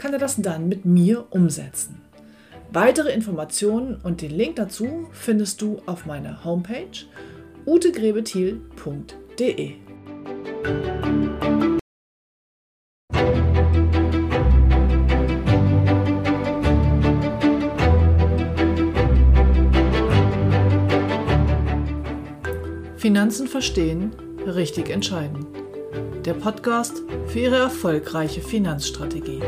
kann er das dann mit mir umsetzen. Weitere Informationen und den Link dazu findest du auf meiner Homepage utegrebethiel.de. Finanzen verstehen, richtig entscheiden. Der Podcast für Ihre erfolgreiche Finanzstrategie.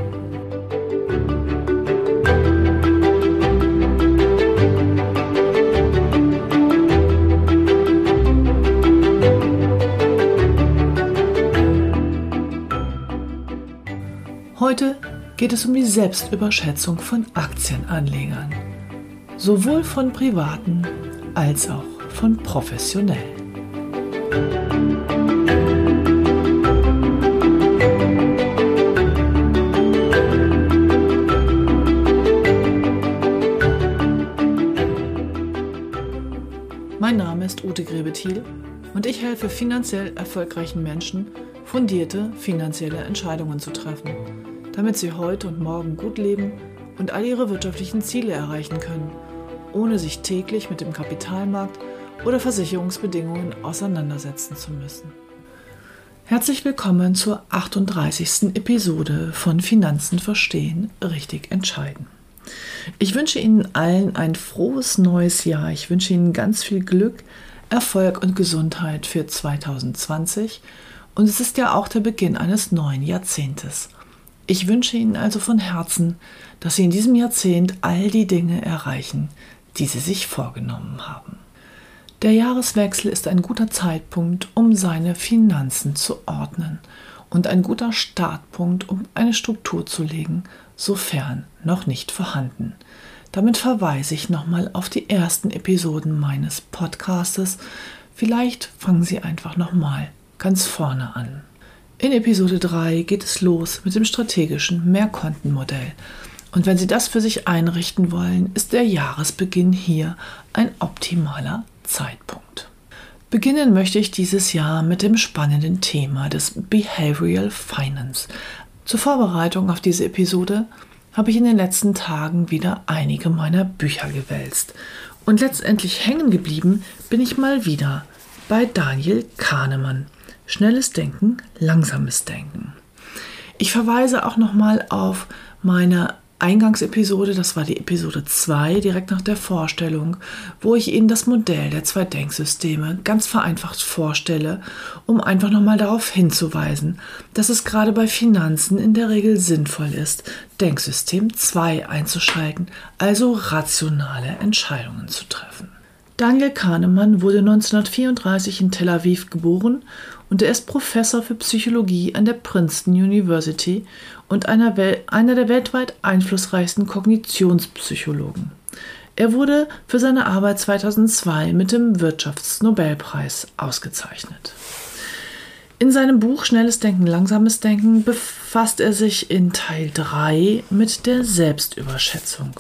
Heute geht es um die Selbstüberschätzung von Aktienanlegern, sowohl von privaten als auch von professionellen. Mein Name ist Ute Grebethiel und ich helfe finanziell erfolgreichen Menschen, fundierte finanzielle Entscheidungen zu treffen, damit sie heute und morgen gut leben und all ihre wirtschaftlichen Ziele erreichen können, ohne sich täglich mit dem Kapitalmarkt oder Versicherungsbedingungen auseinandersetzen zu müssen. Herzlich willkommen zur 38. Episode von Finanzen verstehen, richtig entscheiden. Ich wünsche Ihnen allen ein frohes neues Jahr. Ich wünsche Ihnen ganz viel Glück, Erfolg und Gesundheit für 2020. Und es ist ja auch der Beginn eines neuen Jahrzehntes. Ich wünsche Ihnen also von Herzen, dass Sie in diesem Jahrzehnt all die Dinge erreichen, die Sie sich vorgenommen haben. Der Jahreswechsel ist ein guter Zeitpunkt, um seine Finanzen zu ordnen und ein guter Startpunkt, um eine Struktur zu legen, sofern noch nicht vorhanden. Damit verweise ich nochmal auf die ersten Episoden meines Podcastes. Vielleicht fangen Sie einfach nochmal ganz vorne an. In Episode 3 geht es los mit dem strategischen Mehrkontenmodell. Und wenn Sie das für sich einrichten wollen, ist der Jahresbeginn hier ein optimaler Zeitpunkt. Beginnen möchte ich dieses Jahr mit dem spannenden Thema des Behavioral Finance. Zur Vorbereitung auf diese Episode habe ich in den letzten Tagen wieder einige meiner Bücher gewälzt. Und letztendlich hängen geblieben bin ich mal wieder bei Daniel Kahnemann. Schnelles Denken, langsames Denken. Ich verweise auch nochmal auf meine Eingangsepisode, das war die Episode 2, direkt nach der Vorstellung, wo ich Ihnen das Modell der zwei Denksysteme ganz vereinfacht vorstelle, um einfach nochmal darauf hinzuweisen, dass es gerade bei Finanzen in der Regel sinnvoll ist, Denksystem 2 einzuschalten, also rationale Entscheidungen zu treffen. Daniel Kahnemann wurde 1934 in Tel Aviv geboren und er ist Professor für Psychologie an der Princeton University und einer, einer der weltweit einflussreichsten Kognitionspsychologen. Er wurde für seine Arbeit 2002 mit dem Wirtschaftsnobelpreis ausgezeichnet. In seinem Buch Schnelles Denken, Langsames Denken befasst er sich in Teil 3 mit der Selbstüberschätzung.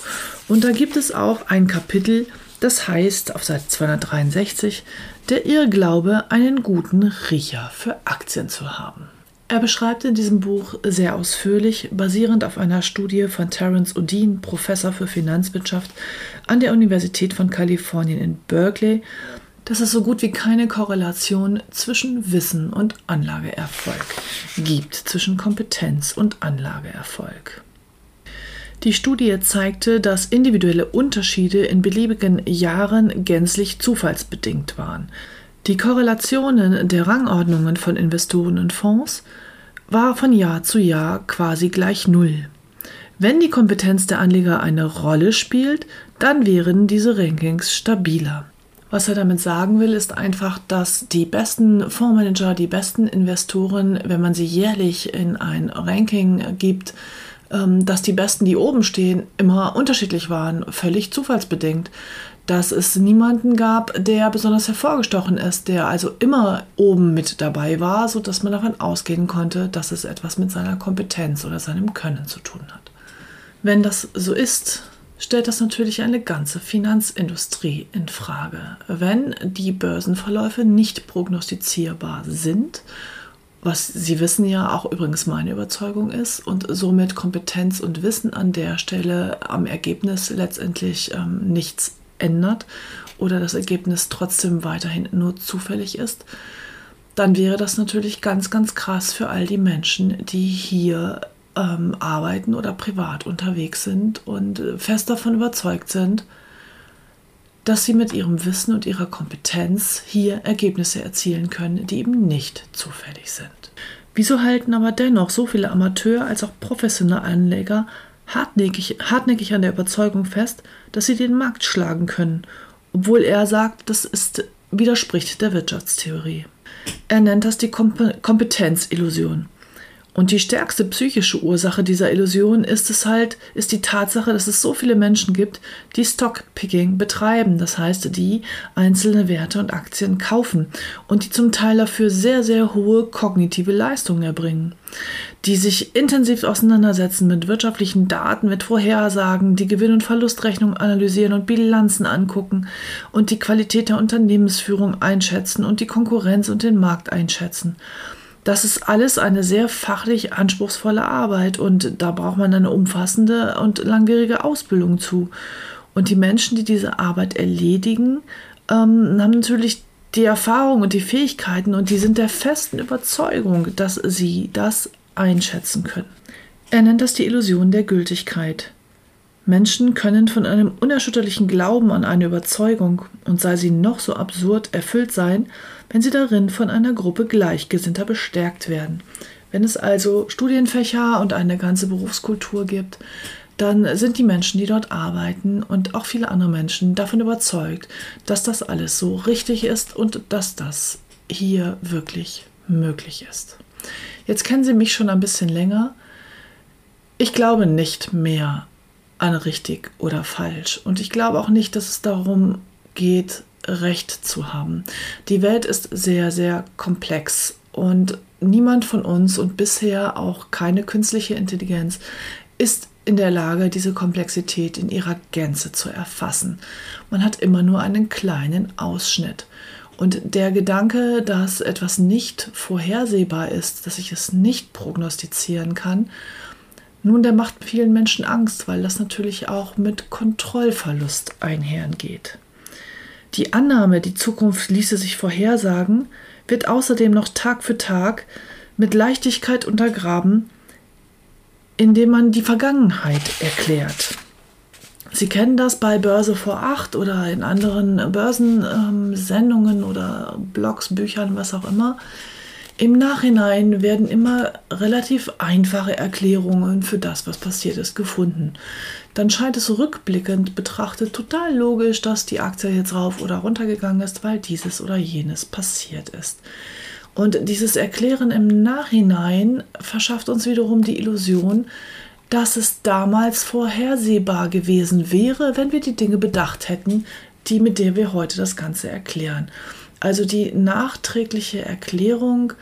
Und da gibt es auch ein Kapitel, das heißt auf Seite 263, der Irrglaube, einen guten Riecher für Aktien zu haben. Er beschreibt in diesem Buch sehr ausführlich, basierend auf einer Studie von Terence Odin, Professor für Finanzwirtschaft an der Universität von Kalifornien in Berkeley, dass es so gut wie keine Korrelation zwischen Wissen und Anlageerfolg gibt, zwischen Kompetenz und Anlageerfolg. Die Studie zeigte, dass individuelle Unterschiede in beliebigen Jahren gänzlich zufallsbedingt waren. Die Korrelationen der Rangordnungen von Investoren und Fonds war von Jahr zu Jahr quasi gleich Null. Wenn die Kompetenz der Anleger eine Rolle spielt, dann wären diese Rankings stabiler. Was er damit sagen will, ist einfach, dass die besten Fondsmanager, die besten Investoren, wenn man sie jährlich in ein Ranking gibt, dass die Besten, die oben stehen, immer unterschiedlich waren, völlig zufallsbedingt. Dass es niemanden gab, der besonders hervorgestochen ist, der also immer oben mit dabei war, sodass man davon ausgehen konnte, dass es etwas mit seiner Kompetenz oder seinem Können zu tun hat. Wenn das so ist, stellt das natürlich eine ganze Finanzindustrie in Frage. Wenn die Börsenverläufe nicht prognostizierbar sind, was Sie wissen ja auch übrigens meine Überzeugung ist und somit Kompetenz und Wissen an der Stelle am Ergebnis letztendlich ähm, nichts ändert oder das Ergebnis trotzdem weiterhin nur zufällig ist, dann wäre das natürlich ganz, ganz krass für all die Menschen, die hier ähm, arbeiten oder privat unterwegs sind und fest davon überzeugt sind, dass sie mit ihrem Wissen und ihrer Kompetenz hier Ergebnisse erzielen können, die eben nicht zufällig sind. Wieso halten aber dennoch so viele Amateur- als auch professionelle Anleger hartnäckig, hartnäckig an der Überzeugung fest, dass sie den Markt schlagen können, obwohl er sagt, das ist, widerspricht der Wirtschaftstheorie. Er nennt das die Kompetenzillusion. Und die stärkste psychische Ursache dieser Illusion ist es halt, ist die Tatsache, dass es so viele Menschen gibt, die Stockpicking betreiben, das heißt, die einzelne Werte und Aktien kaufen und die zum Teil dafür sehr, sehr hohe kognitive Leistungen erbringen, die sich intensiv auseinandersetzen mit wirtschaftlichen Daten, mit Vorhersagen, die Gewinn- und Verlustrechnung analysieren und Bilanzen angucken und die Qualität der Unternehmensführung einschätzen und die Konkurrenz und den Markt einschätzen. Das ist alles eine sehr fachlich anspruchsvolle Arbeit und da braucht man eine umfassende und langwierige Ausbildung zu. Und die Menschen, die diese Arbeit erledigen, ähm, haben natürlich die Erfahrung und die Fähigkeiten und die sind der festen Überzeugung, dass sie das einschätzen können. Er nennt das die Illusion der Gültigkeit. Menschen können von einem unerschütterlichen Glauben an eine Überzeugung, und sei sie noch so absurd, erfüllt sein, wenn sie darin von einer Gruppe Gleichgesinnter bestärkt werden. Wenn es also Studienfächer und eine ganze Berufskultur gibt, dann sind die Menschen, die dort arbeiten und auch viele andere Menschen davon überzeugt, dass das alles so richtig ist und dass das hier wirklich möglich ist. Jetzt kennen Sie mich schon ein bisschen länger. Ich glaube nicht mehr an richtig oder falsch. Und ich glaube auch nicht, dass es darum geht, Recht zu haben. Die Welt ist sehr, sehr komplex und niemand von uns und bisher auch keine künstliche Intelligenz ist in der Lage, diese Komplexität in ihrer Gänze zu erfassen. Man hat immer nur einen kleinen Ausschnitt. Und der Gedanke, dass etwas nicht vorhersehbar ist, dass ich es nicht prognostizieren kann, nun, der macht vielen Menschen Angst, weil das natürlich auch mit Kontrollverlust einhergeht. Die Annahme, die Zukunft ließe sich vorhersagen, wird außerdem noch Tag für Tag mit Leichtigkeit untergraben, indem man die Vergangenheit erklärt. Sie kennen das bei Börse vor acht oder in anderen Börsensendungen oder Blogs, Büchern, was auch immer. Im Nachhinein werden immer relativ einfache Erklärungen für das, was passiert ist, gefunden. Dann scheint es rückblickend betrachtet total logisch, dass die Aktie jetzt rauf oder runter gegangen ist, weil dieses oder jenes passiert ist. Und dieses Erklären im Nachhinein verschafft uns wiederum die Illusion, dass es damals vorhersehbar gewesen wäre, wenn wir die Dinge bedacht hätten, die mit der wir heute das Ganze erklären. Also die nachträgliche Erklärung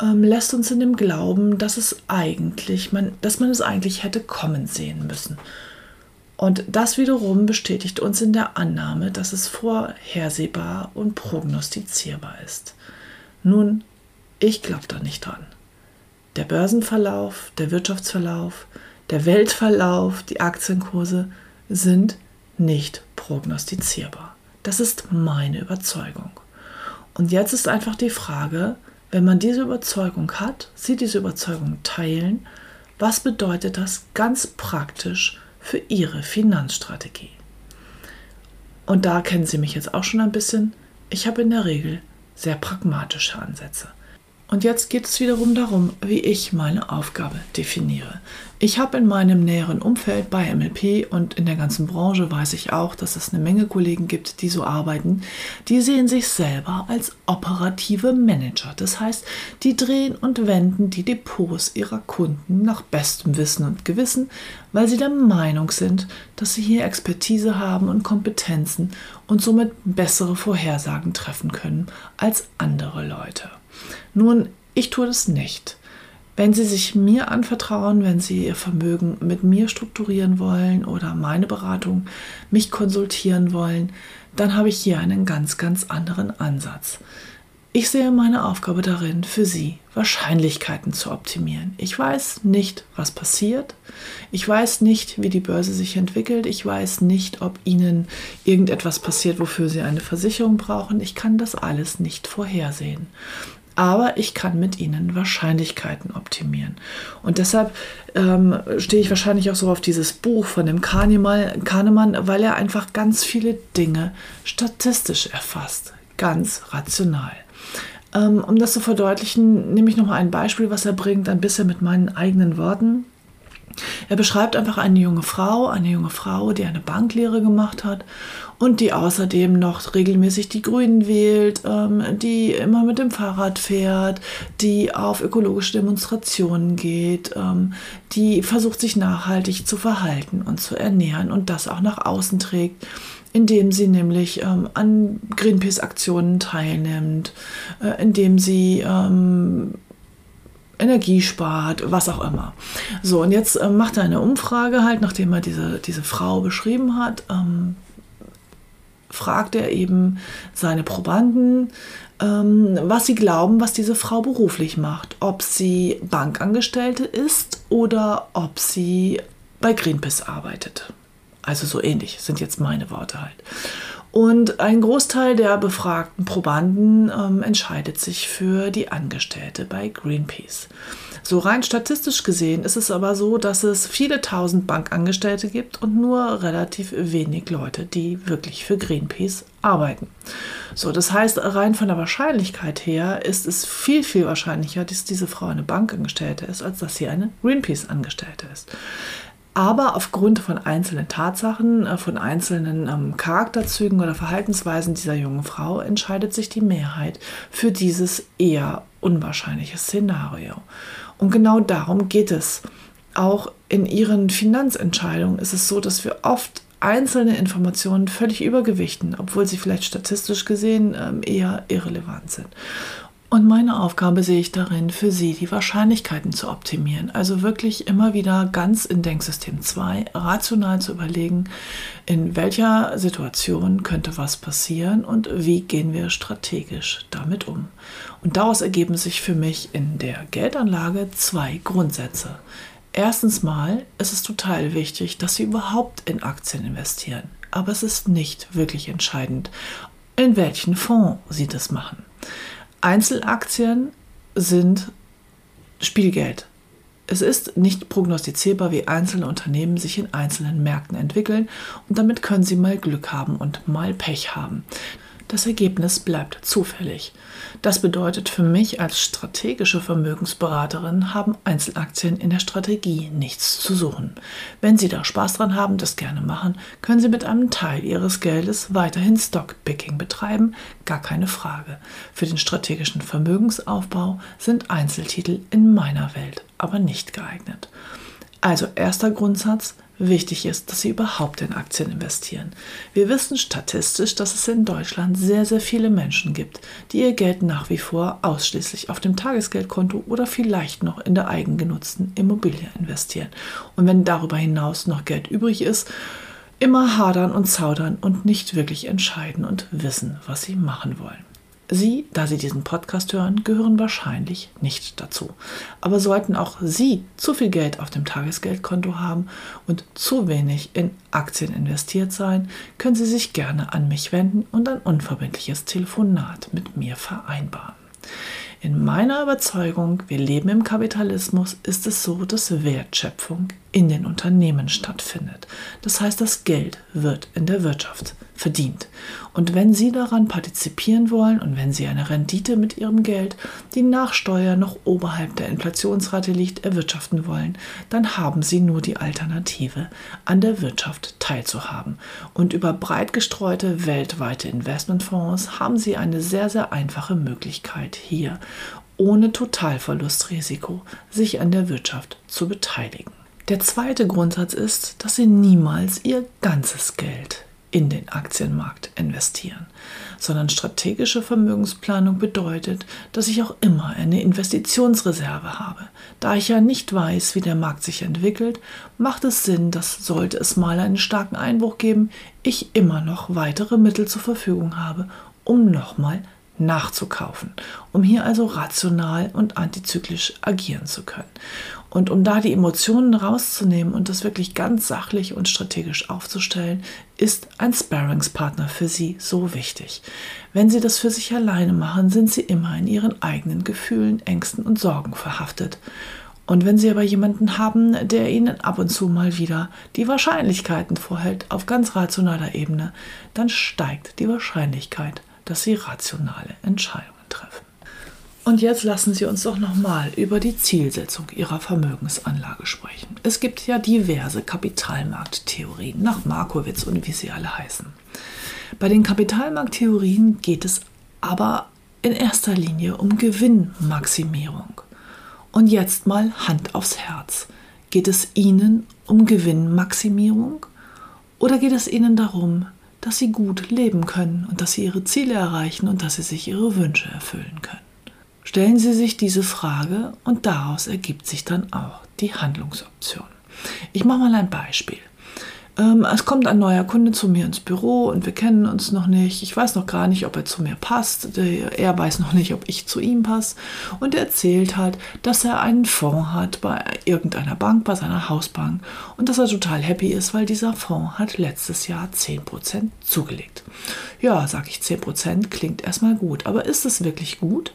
ähm, lässt uns in dem Glauben, dass es eigentlich, man, dass man es eigentlich hätte kommen sehen müssen. Und das wiederum bestätigt uns in der Annahme, dass es vorhersehbar und prognostizierbar ist. Nun, ich glaube da nicht dran. Der Börsenverlauf, der Wirtschaftsverlauf, der Weltverlauf, die Aktienkurse sind nicht prognostizierbar. Das ist meine Überzeugung. Und jetzt ist einfach die Frage, wenn man diese Überzeugung hat, Sie diese Überzeugung teilen, was bedeutet das ganz praktisch für Ihre Finanzstrategie? Und da kennen Sie mich jetzt auch schon ein bisschen. Ich habe in der Regel sehr pragmatische Ansätze. Und jetzt geht es wiederum darum, wie ich meine Aufgabe definiere. Ich habe in meinem näheren Umfeld bei MLP und in der ganzen Branche weiß ich auch, dass es eine Menge Kollegen gibt, die so arbeiten, die sehen sich selber als operative Manager. Das heißt, die drehen und wenden die Depots ihrer Kunden nach bestem Wissen und Gewissen, weil sie der Meinung sind, dass sie hier Expertise haben und Kompetenzen und somit bessere Vorhersagen treffen können als andere Leute. Nun, ich tue das nicht. Wenn Sie sich mir anvertrauen, wenn Sie Ihr Vermögen mit mir strukturieren wollen oder meine Beratung mich konsultieren wollen, dann habe ich hier einen ganz, ganz anderen Ansatz. Ich sehe meine Aufgabe darin, für Sie Wahrscheinlichkeiten zu optimieren. Ich weiß nicht, was passiert. Ich weiß nicht, wie die Börse sich entwickelt. Ich weiß nicht, ob Ihnen irgendetwas passiert, wofür Sie eine Versicherung brauchen. Ich kann das alles nicht vorhersehen aber ich kann mit ihnen Wahrscheinlichkeiten optimieren. Und deshalb ähm, stehe ich wahrscheinlich auch so auf dieses Buch von dem Kahnemann, weil er einfach ganz viele Dinge statistisch erfasst, ganz rational. Ähm, um das zu verdeutlichen, nehme ich nochmal ein Beispiel, was er bringt, ein bisschen mit meinen eigenen Worten. Er beschreibt einfach eine junge Frau, eine junge Frau, die eine Banklehre gemacht hat und die außerdem noch regelmäßig die Grünen wählt, ähm, die immer mit dem Fahrrad fährt, die auf ökologische Demonstrationen geht, ähm, die versucht sich nachhaltig zu verhalten und zu ernähren und das auch nach außen trägt indem sie nämlich ähm, an Greenpeace-Aktionen teilnimmt, äh, indem sie ähm, Energie spart, was auch immer. So, und jetzt äh, macht er eine Umfrage halt, nachdem er diese, diese Frau beschrieben hat, ähm, fragt er eben seine Probanden, ähm, was sie glauben, was diese Frau beruflich macht. Ob sie Bankangestellte ist oder ob sie bei Greenpeace arbeitet. Also so ähnlich sind jetzt meine Worte halt. Und ein Großteil der befragten Probanden ähm, entscheidet sich für die Angestellte bei Greenpeace. So rein statistisch gesehen ist es aber so, dass es viele tausend Bankangestellte gibt und nur relativ wenig Leute, die wirklich für Greenpeace arbeiten. So, das heißt, rein von der Wahrscheinlichkeit her ist es viel, viel wahrscheinlicher, dass diese Frau eine Bankangestellte ist, als dass sie eine Greenpeace-Angestellte ist. Aber aufgrund von einzelnen Tatsachen, äh, von einzelnen ähm, Charakterzügen oder Verhaltensweisen dieser jungen Frau entscheidet sich die Mehrheit für dieses eher unwahrscheinliche Szenario. Und genau darum geht es. Auch in ihren Finanzentscheidungen ist es so, dass wir oft einzelne Informationen völlig übergewichten, obwohl sie vielleicht statistisch gesehen ähm, eher irrelevant sind. Und meine Aufgabe sehe ich darin, für Sie die Wahrscheinlichkeiten zu optimieren. Also wirklich immer wieder ganz in Denksystem 2 rational zu überlegen, in welcher Situation könnte was passieren und wie gehen wir strategisch damit um. Und daraus ergeben sich für mich in der Geldanlage zwei Grundsätze. Erstens mal ist es total wichtig, dass Sie überhaupt in Aktien investieren. Aber es ist nicht wirklich entscheidend, in welchen Fonds Sie das machen. Einzelaktien sind Spielgeld. Es ist nicht prognostizierbar, wie einzelne Unternehmen sich in einzelnen Märkten entwickeln und damit können sie mal Glück haben und mal Pech haben. Das Ergebnis bleibt zufällig. Das bedeutet für mich als strategische Vermögensberaterin haben Einzelaktien in der Strategie nichts zu suchen. Wenn Sie da Spaß dran haben, das gerne machen, können Sie mit einem Teil Ihres Geldes weiterhin Stockpicking betreiben, gar keine Frage. Für den strategischen Vermögensaufbau sind Einzeltitel in meiner Welt aber nicht geeignet. Also erster Grundsatz, wichtig ist, dass Sie überhaupt in Aktien investieren. Wir wissen statistisch, dass es in Deutschland sehr, sehr viele Menschen gibt, die ihr Geld nach wie vor ausschließlich auf dem Tagesgeldkonto oder vielleicht noch in der eigengenutzten Immobilie investieren. Und wenn darüber hinaus noch Geld übrig ist, immer hadern und zaudern und nicht wirklich entscheiden und wissen, was sie machen wollen. Sie, da Sie diesen Podcast hören, gehören wahrscheinlich nicht dazu. Aber sollten auch Sie zu viel Geld auf dem Tagesgeldkonto haben und zu wenig in Aktien investiert sein, können Sie sich gerne an mich wenden und ein unverbindliches Telefonat mit mir vereinbaren. In meiner Überzeugung, wir leben im Kapitalismus, ist es so, dass Wertschöpfung in den Unternehmen stattfindet. Das heißt, das Geld wird in der Wirtschaft verdient. Und wenn Sie daran partizipieren wollen und wenn Sie eine Rendite mit Ihrem Geld, die nach Steuer noch oberhalb der Inflationsrate liegt, erwirtschaften wollen, dann haben Sie nur die Alternative, an der Wirtschaft teilzuhaben. Und über breit gestreute weltweite Investmentfonds haben Sie eine sehr, sehr einfache Möglichkeit hier ohne Totalverlustrisiko sich an der Wirtschaft zu beteiligen. Der zweite Grundsatz ist, dass Sie niemals Ihr ganzes Geld in den Aktienmarkt investieren, sondern strategische Vermögensplanung bedeutet, dass ich auch immer eine Investitionsreserve habe. Da ich ja nicht weiß, wie der Markt sich entwickelt, macht es Sinn, dass sollte es mal einen starken Einbruch geben, ich immer noch weitere Mittel zur Verfügung habe, um nochmal nachzukaufen, um hier also rational und antizyklisch agieren zu können. Und um da die Emotionen rauszunehmen und das wirklich ganz sachlich und strategisch aufzustellen, ist ein Sparringspartner für Sie so wichtig. Wenn Sie das für sich alleine machen, sind Sie immer in Ihren eigenen Gefühlen, Ängsten und Sorgen verhaftet. Und wenn Sie aber jemanden haben, der Ihnen ab und zu mal wieder die Wahrscheinlichkeiten vorhält auf ganz rationaler Ebene, dann steigt die Wahrscheinlichkeit, dass Sie rationale Entscheidungen treffen. Und jetzt lassen Sie uns doch nochmal über die Zielsetzung Ihrer Vermögensanlage sprechen. Es gibt ja diverse Kapitalmarkttheorien nach Markowitz und wie sie alle heißen. Bei den Kapitalmarkttheorien geht es aber in erster Linie um Gewinnmaximierung. Und jetzt mal Hand aufs Herz. Geht es Ihnen um Gewinnmaximierung oder geht es Ihnen darum, dass sie gut leben können und dass sie ihre Ziele erreichen und dass sie sich ihre Wünsche erfüllen können. Stellen Sie sich diese Frage und daraus ergibt sich dann auch die Handlungsoption. Ich mache mal ein Beispiel. Ähm, es kommt ein neuer Kunde zu mir ins Büro und wir kennen uns noch nicht. Ich weiß noch gar nicht, ob er zu mir passt. Er weiß noch nicht, ob ich zu ihm passe. Und er erzählt halt, dass er einen Fonds hat bei irgendeiner Bank, bei seiner Hausbank. Und dass er total happy ist, weil dieser Fonds hat letztes Jahr 10% zugelegt. Ja, sage ich, 10% klingt erstmal gut. Aber ist es wirklich gut?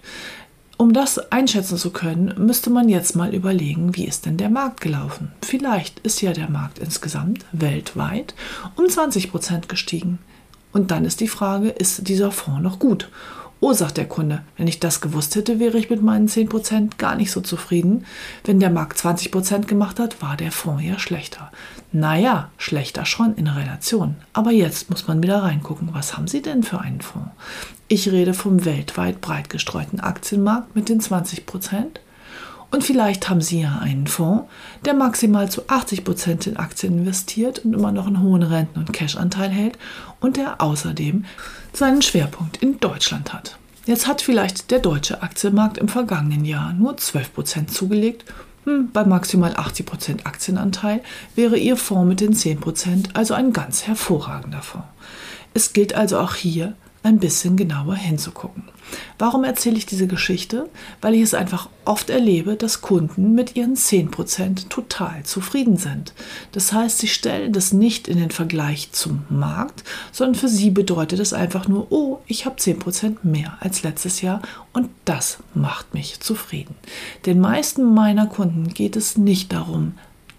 Um das einschätzen zu können, müsste man jetzt mal überlegen, wie ist denn der Markt gelaufen. Vielleicht ist ja der Markt insgesamt weltweit um 20 Prozent gestiegen. Und dann ist die Frage, ist dieser Fonds noch gut? Oh, sagt der Kunde, wenn ich das gewusst hätte, wäre ich mit meinen 10% gar nicht so zufrieden. Wenn der Markt 20% gemacht hat, war der Fonds ja schlechter. Naja, schlechter schon in Relation. Aber jetzt muss man wieder reingucken, was haben Sie denn für einen Fonds? Ich rede vom weltweit breit gestreuten Aktienmarkt mit den 20% Und vielleicht haben Sie ja einen Fonds, der maximal zu 80% in Aktien investiert und immer noch einen hohen Renten- und Cash-Anteil hält und der außerdem seinen Schwerpunkt in Deutschland hat. Jetzt hat vielleicht der deutsche Aktienmarkt im vergangenen Jahr nur 12% zugelegt. Bei maximal 80% Aktienanteil wäre Ihr Fonds mit den 10% also ein ganz hervorragender Fonds. Es gilt also auch hier ein bisschen genauer hinzugucken. Warum erzähle ich diese Geschichte? Weil ich es einfach oft erlebe, dass Kunden mit ihren 10% total zufrieden sind. Das heißt, sie stellen das nicht in den Vergleich zum Markt, sondern für sie bedeutet es einfach nur, oh, ich habe 10% mehr als letztes Jahr und das macht mich zufrieden. Den meisten meiner Kunden geht es nicht darum,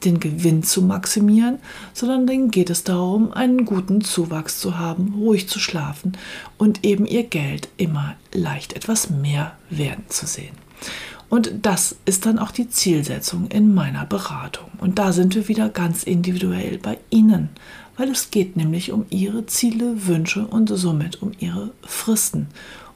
den Gewinn zu maximieren, sondern denen geht es darum, einen guten Zuwachs zu haben, ruhig zu schlafen und eben ihr Geld immer leicht etwas mehr werden zu sehen. Und das ist dann auch die Zielsetzung in meiner Beratung. Und da sind wir wieder ganz individuell bei Ihnen, weil es geht nämlich um Ihre Ziele, Wünsche und somit um Ihre Fristen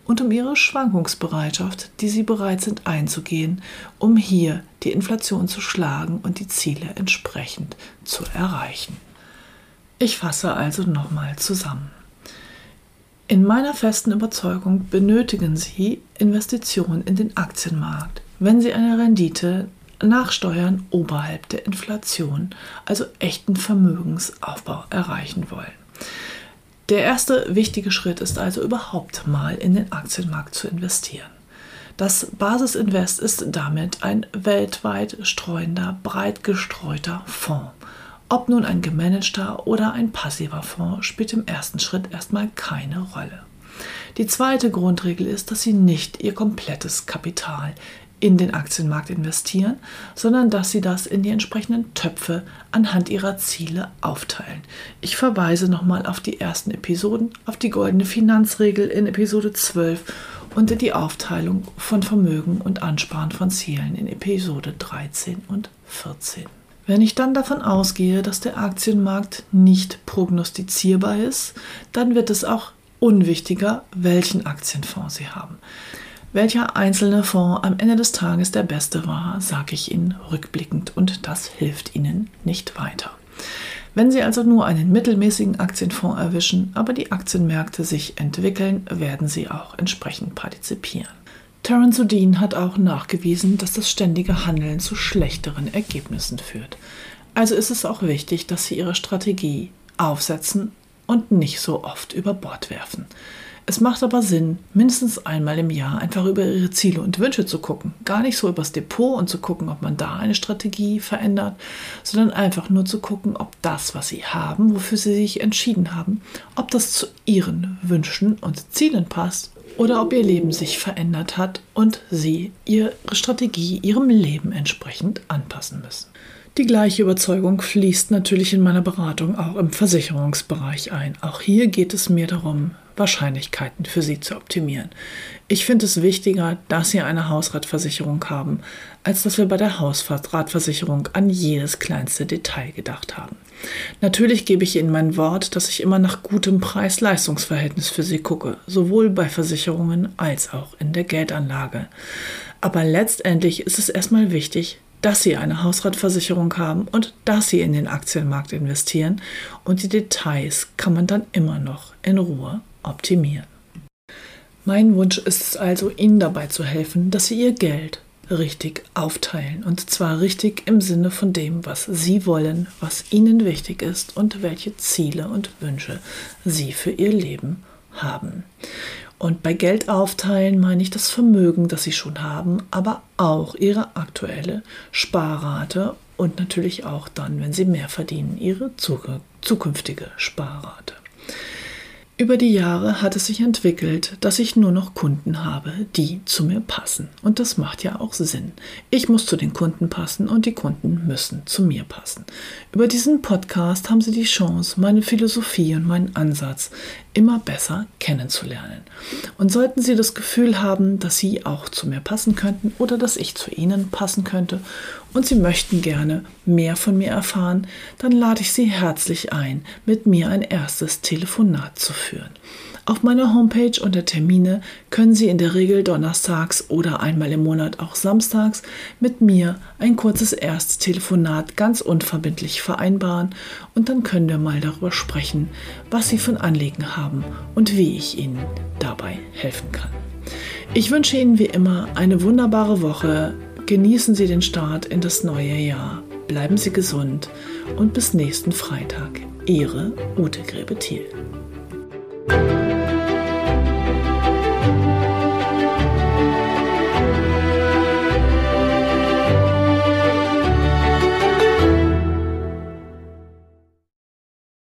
und um ihre Schwankungsbereitschaft, die sie bereit sind einzugehen, um hier die Inflation zu schlagen und die Ziele entsprechend zu erreichen. Ich fasse also nochmal zusammen. In meiner festen Überzeugung benötigen Sie Investitionen in den Aktienmarkt, wenn Sie eine Rendite nach Steuern oberhalb der Inflation, also echten Vermögensaufbau erreichen wollen. Der erste wichtige Schritt ist also überhaupt mal in den Aktienmarkt zu investieren. Das Basisinvest ist damit ein weltweit streuender, breit gestreuter Fonds. Ob nun ein gemanagter oder ein passiver Fonds spielt im ersten Schritt erstmal keine Rolle. Die zweite Grundregel ist, dass Sie nicht Ihr komplettes Kapital in den Aktienmarkt investieren, sondern dass Sie das in die entsprechenden Töpfe anhand Ihrer Ziele aufteilen. Ich verweise nochmal auf die ersten Episoden, auf die goldene Finanzregel in Episode 12 und die Aufteilung von Vermögen und Ansparen von Zielen in Episode 13 und 14. Wenn ich dann davon ausgehe, dass der Aktienmarkt nicht prognostizierbar ist, dann wird es auch unwichtiger, welchen Aktienfonds Sie haben. Welcher einzelne Fonds am Ende des Tages der beste war, sage ich Ihnen rückblickend und das hilft Ihnen nicht weiter. Wenn Sie also nur einen mittelmäßigen Aktienfonds erwischen, aber die Aktienmärkte sich entwickeln, werden Sie auch entsprechend partizipieren. Terence O'Dean hat auch nachgewiesen, dass das ständige Handeln zu schlechteren Ergebnissen führt. Also ist es auch wichtig, dass Sie Ihre Strategie aufsetzen und nicht so oft über Bord werfen. Es macht aber Sinn, mindestens einmal im Jahr einfach über ihre Ziele und Wünsche zu gucken. Gar nicht so übers Depot und zu gucken, ob man da eine Strategie verändert, sondern einfach nur zu gucken, ob das, was sie haben, wofür sie sich entschieden haben, ob das zu ihren Wünschen und Zielen passt oder ob ihr Leben sich verändert hat und sie ihre Strategie ihrem Leben entsprechend anpassen müssen. Die gleiche Überzeugung fließt natürlich in meiner Beratung auch im Versicherungsbereich ein. Auch hier geht es mir darum, Wahrscheinlichkeiten für Sie zu optimieren. Ich finde es wichtiger, dass Sie eine Hausratversicherung haben, als dass wir bei der Hausratversicherung an jedes kleinste Detail gedacht haben. Natürlich gebe ich Ihnen mein Wort, dass ich immer nach gutem Preis-Leistungs-Verhältnis für Sie gucke, sowohl bei Versicherungen als auch in der Geldanlage. Aber letztendlich ist es erstmal wichtig, dass Sie eine Hausratversicherung haben und dass Sie in den Aktienmarkt investieren und die Details kann man dann immer noch in Ruhe optimieren. Mein Wunsch ist es also, Ihnen dabei zu helfen, dass Sie Ihr Geld richtig aufteilen. Und zwar richtig im Sinne von dem, was Sie wollen, was Ihnen wichtig ist und welche Ziele und Wünsche Sie für Ihr Leben haben. Und bei Geld aufteilen meine ich das Vermögen, das Sie schon haben, aber auch Ihre aktuelle Sparrate und natürlich auch dann, wenn Sie mehr verdienen, Ihre zukünftige Sparrate. Über die Jahre hat es sich entwickelt, dass ich nur noch Kunden habe, die zu mir passen. Und das macht ja auch Sinn. Ich muss zu den Kunden passen und die Kunden müssen zu mir passen. Über diesen Podcast haben Sie die Chance, meine Philosophie und meinen Ansatz immer besser kennenzulernen. Und sollten Sie das Gefühl haben, dass Sie auch zu mir passen könnten oder dass ich zu Ihnen passen könnte und Sie möchten gerne mehr von mir erfahren, dann lade ich Sie herzlich ein, mit mir ein erstes Telefonat zu führen. Auf meiner Homepage unter Termine können Sie in der Regel donnerstags oder einmal im Monat auch samstags mit mir ein kurzes Ersttelefonat ganz unverbindlich vereinbaren und dann können wir mal darüber sprechen, was Sie von Anliegen haben und wie ich Ihnen dabei helfen kann. Ich wünsche Ihnen wie immer eine wunderbare Woche. Genießen Sie den Start in das neue Jahr. Bleiben Sie gesund und bis nächsten Freitag. Ihre Ute Gräbe-Thiel.